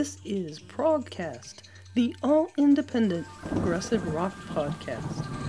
This is Progkast, the all independent progressive rock podcast.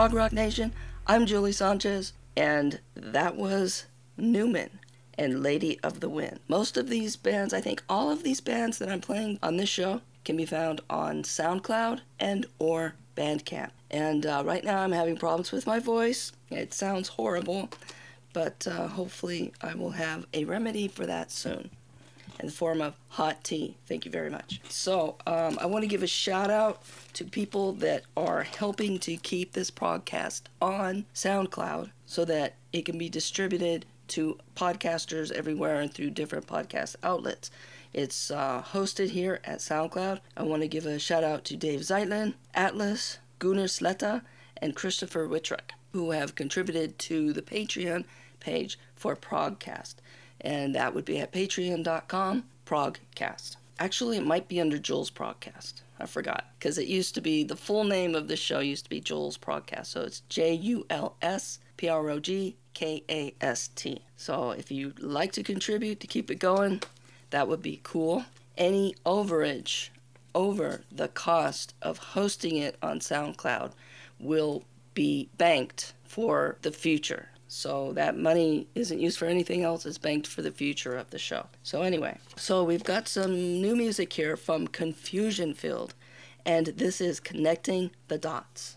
Prog Rock Nation. I'm Julie Sanchez, and that was Numen and Lady of the Wind. Most of these bands, I think all of these bands that I'm playing on this show, can be found on SoundCloud and or Bandcamp. And uh, right now I'm having problems with my voice. It sounds horrible, but uh, hopefully I will have a remedy for that soon in the form of hot tea. Thank you very much. So, um, I want to give a shout out to people that are helping to keep this podcast on SoundCloud so that it can be distributed to podcasters everywhere and through different podcast outlets. It's uh, hosted here at SoundCloud. I want to give a shout out to Dave Zeitlin, Atlas, Gunnar Sletta, and Christopher Wittrick, who have contributed to the Patreon page for Progkast and that would be at patreon.com progkast. Actually, it might be under Juls Progkast. I forgot because it used to be the full name of the show used to be Juls Progkast. So it's J U L S P R O G K A S T. So if you'd like to contribute to keep it going, that would be cool. Any overage over the cost of hosting it on SoundCloud will be banked for the future. So that money isn't used for anything else, it's banked for the future of the show. So, anyway, so we've got some new music here from Confusion Field, and this is Connecting the Dots.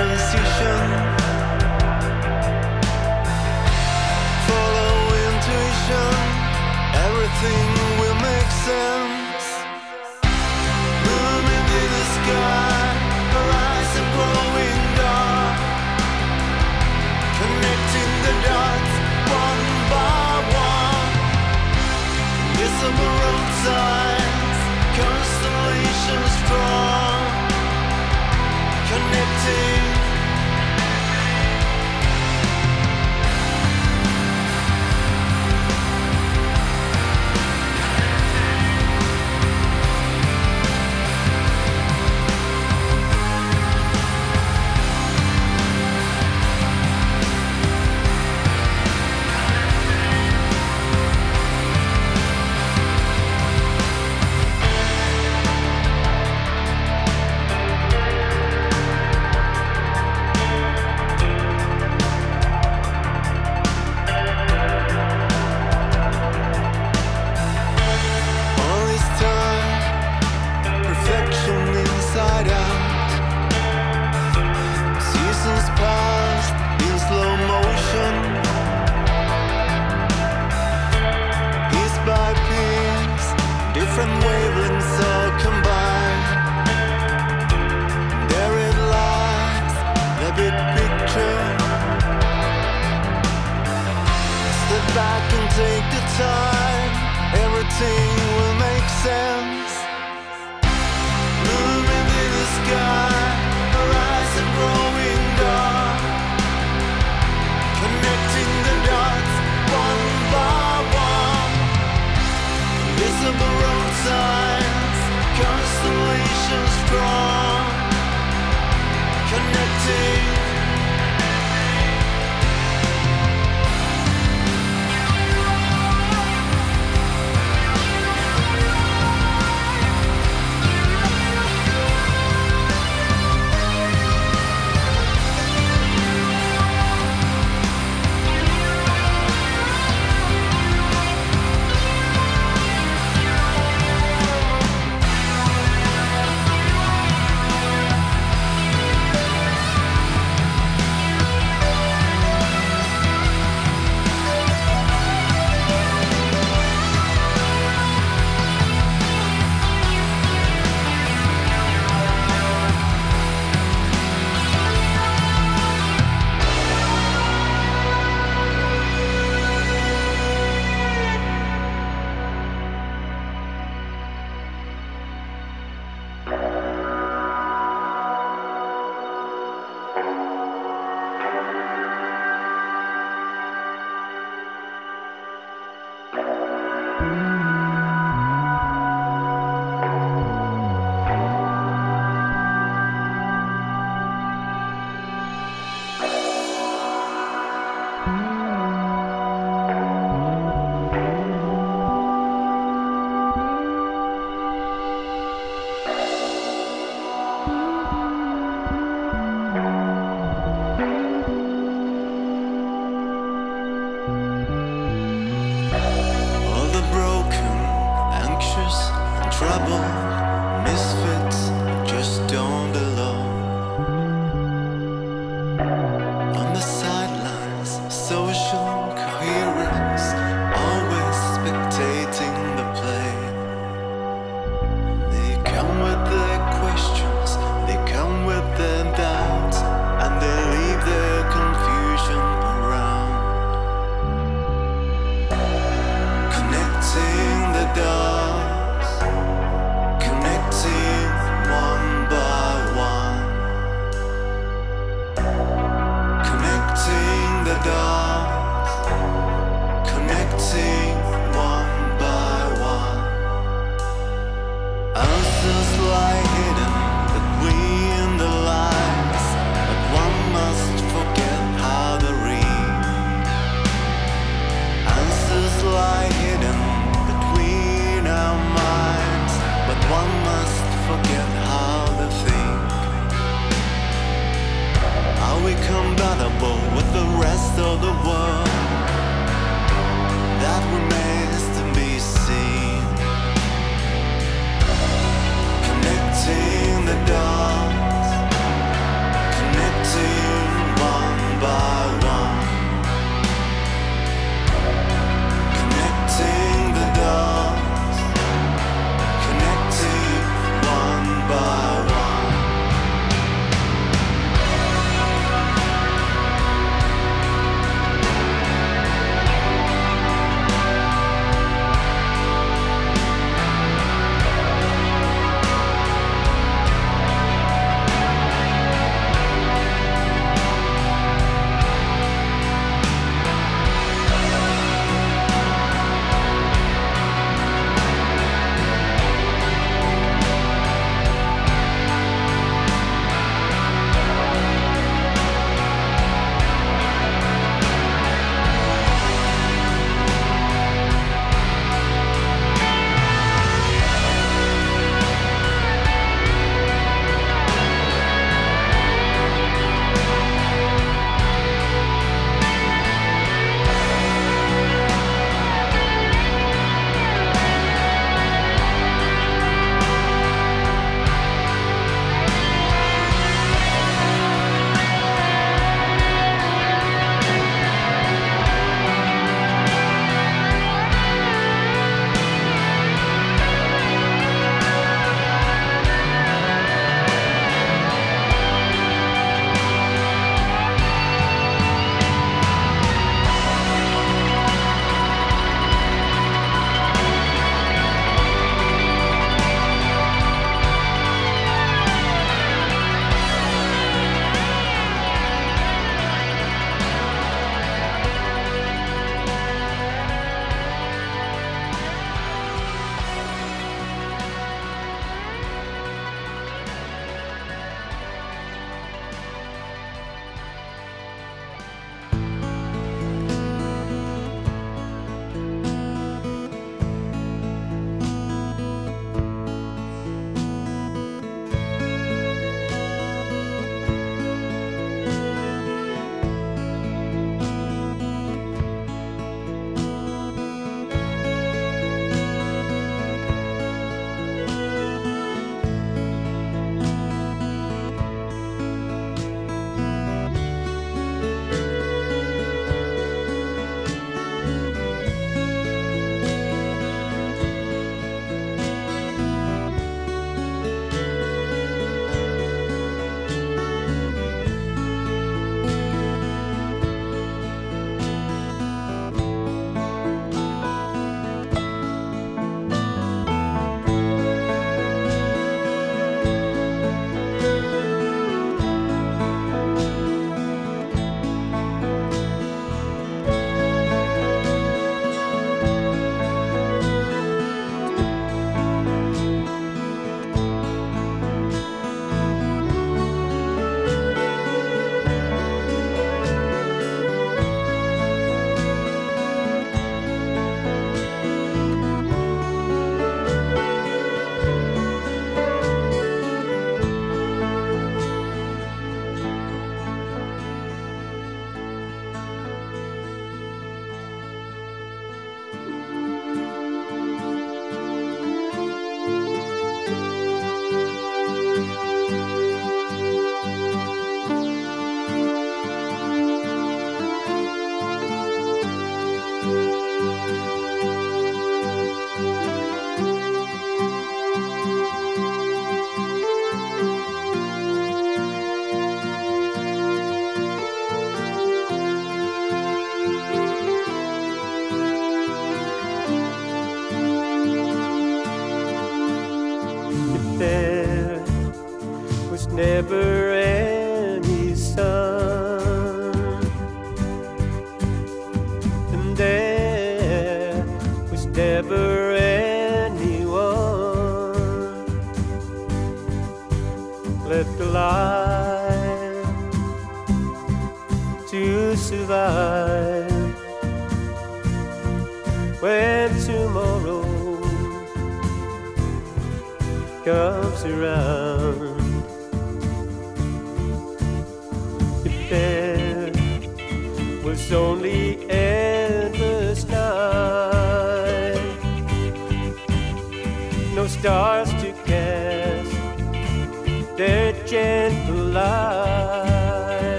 Transition. Follow intuition, everything will make sense. Moving in the sky, horizon growing dark, connecting the dots one by one. Visible road signs, constellations strong, connecting.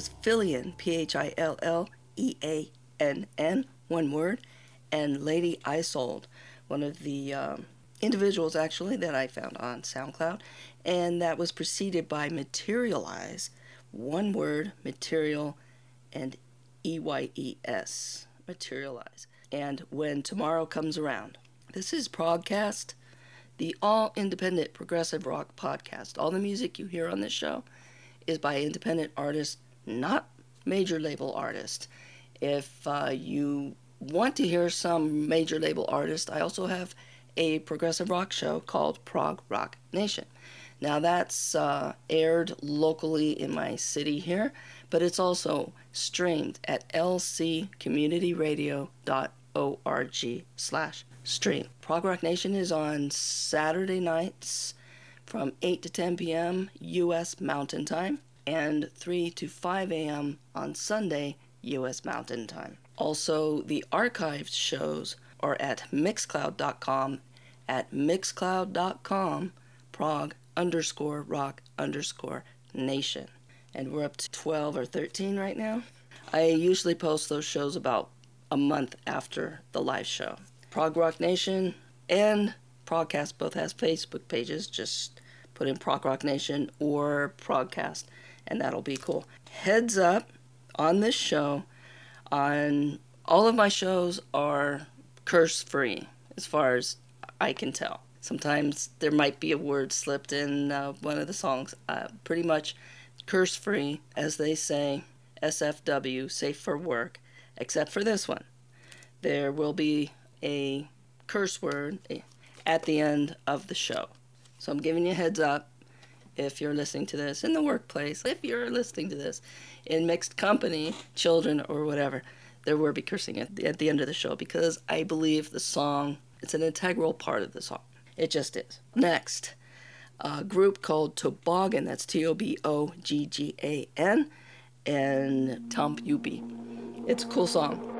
Was Philleann, P H I L L E A N N, one word, and Lady Isolde, one of the um, individuals actually that I found on SoundCloud, and that was preceded by MaterialEyes, one word, material, and E Y E S, MaterialEyes. And when tomorrow comes around, this is Progkast, the all independent progressive rock podcast. All the music you hear on this show is by independent artists, not major label artists. If uh, you want to hear some major label artist, I also have a progressive rock show called Prog Rock Nation. Now that's uh, aired locally in my city here, but it's also streamed at lccommunityradio.org slash stream. Prog Rock Nation is on Saturday nights from 8 to 10 p.m. U.S. Mountain Time and 3 to 5 a.m. on Sunday U.S. Mountain Time. Also, the archived shows are at mixcloud.com at mixcloud.com prog underscore rock underscore nation. And we're up to 12 or 13 right now. I usually post those shows about a month after the live show. Prog Rock Nation and Progkast both has Facebook pages. Just put in Prog Rock Nation or Progkast, and that'll be cool. Heads up on this show, on all of my shows are curse free as far as I can tell. Sometimes there might be a word slipped in uh, one of the songs. Uh, pretty much curse free, as they say, SFW, safe for work, except for this one. There will be a curse word eh, at the end of the show. So I'm giving you a heads up if you're listening to this in the workplace, if you're listening to this in mixed company, children, or whatever, there will be cursing at the, at the end of the show because I believe the song, it's an integral part of the song. It just is. Next, a group called Toboggan, that's T O B O G G A N, and TanpYoupY. It's a cool song.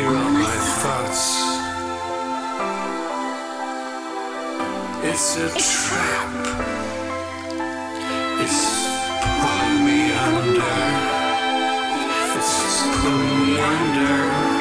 Here are my thoughts. It's a trap. It's pulling me under. It's pulling me under.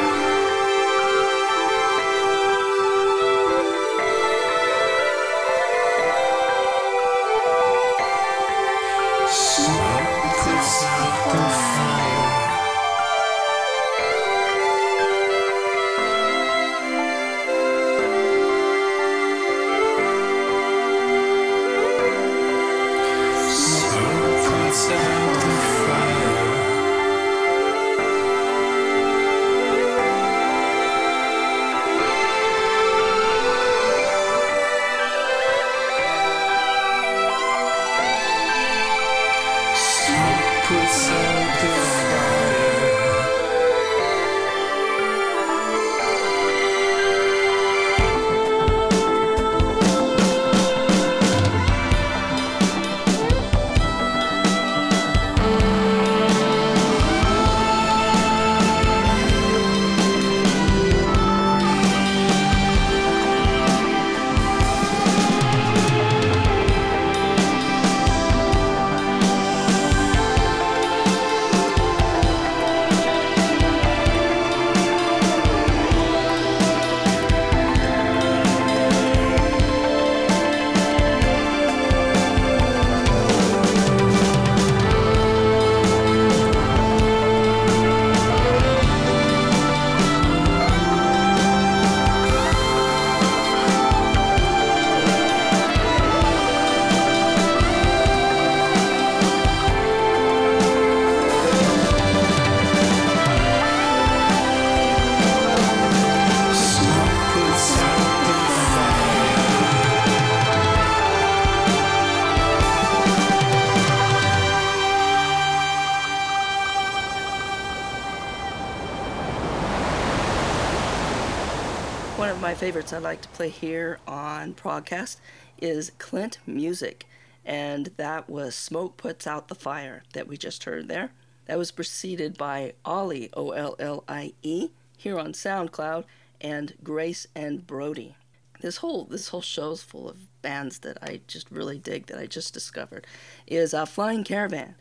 favorites I like to play here on Progkast is Clintmusic, and that was Smoke Puts Out the Fire that we just heard there. That was preceded by Ollie, O L L I E, here on SoundCloud, and Grace and Brody. This whole this whole show's full of bands that I just really dig that I just discovered is a Flying Caravan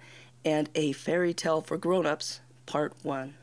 and a Fairy Tale for Grown-ups Part 1.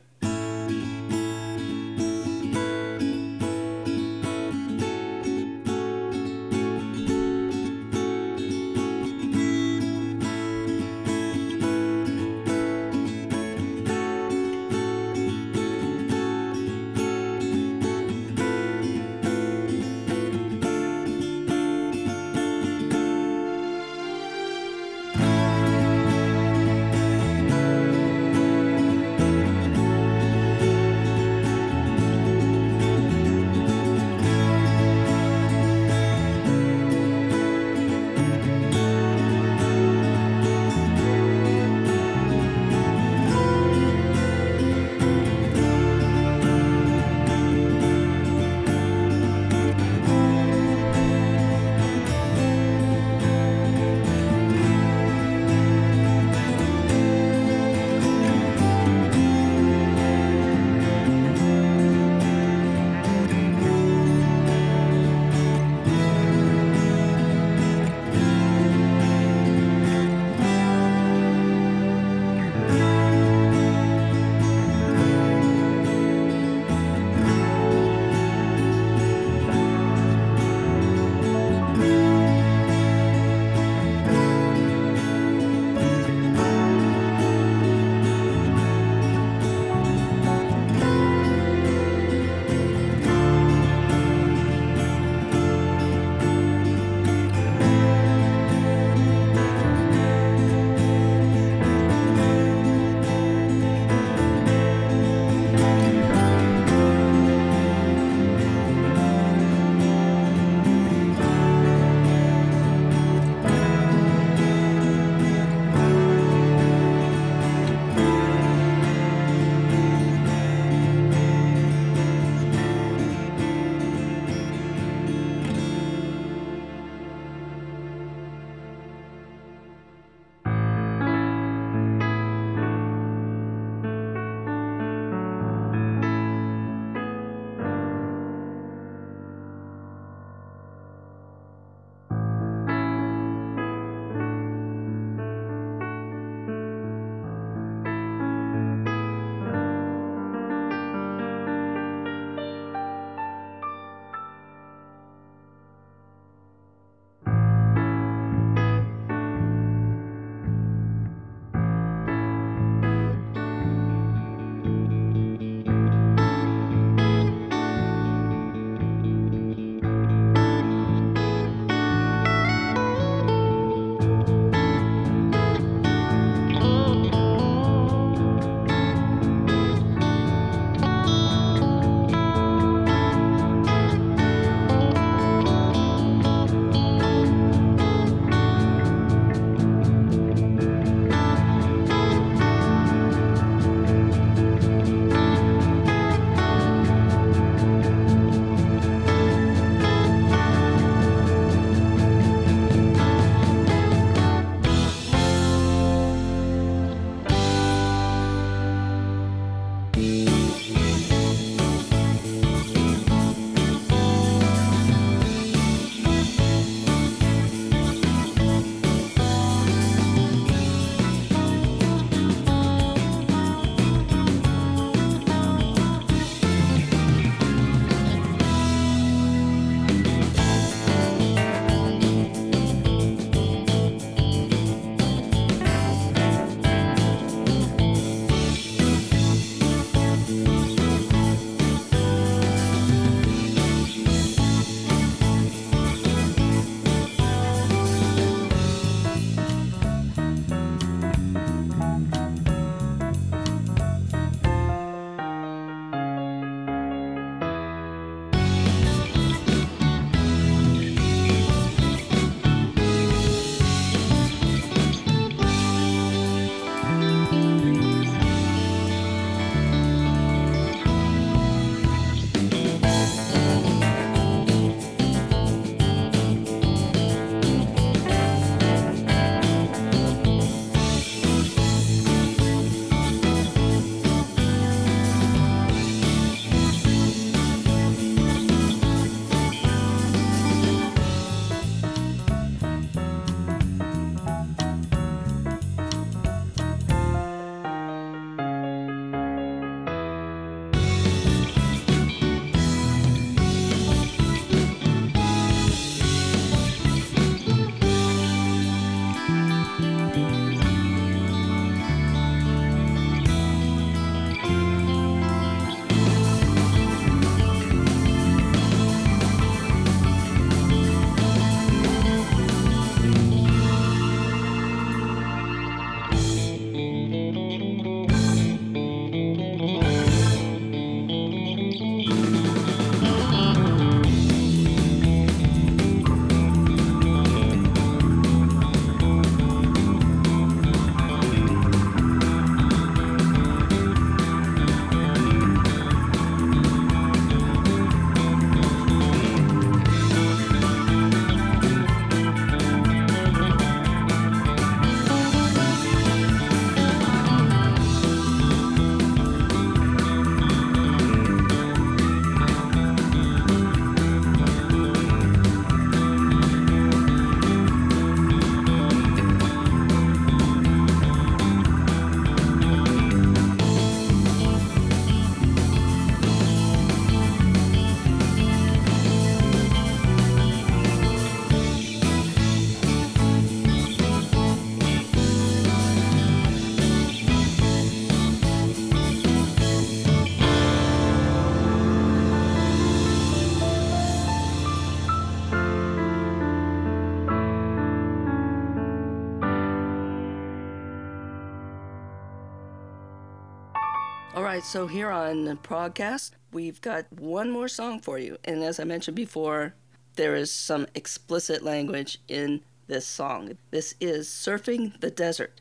So here on Progkast, we've got one more song for you. And as I mentioned before, there is some explicit language in this song. This is Surfing the Desert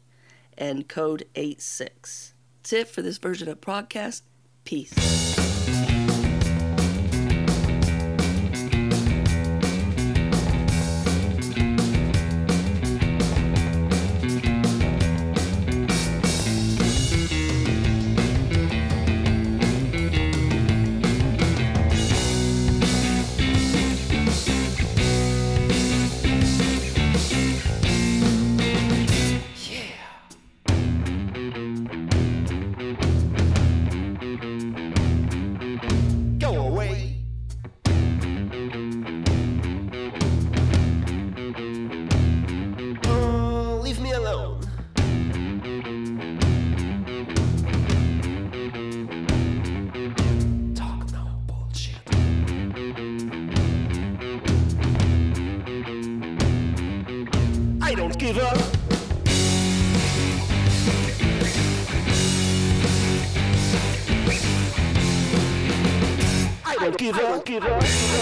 and Code 86. That's it for this version of Progkast. Peace. Give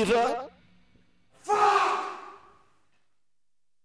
I don't give up.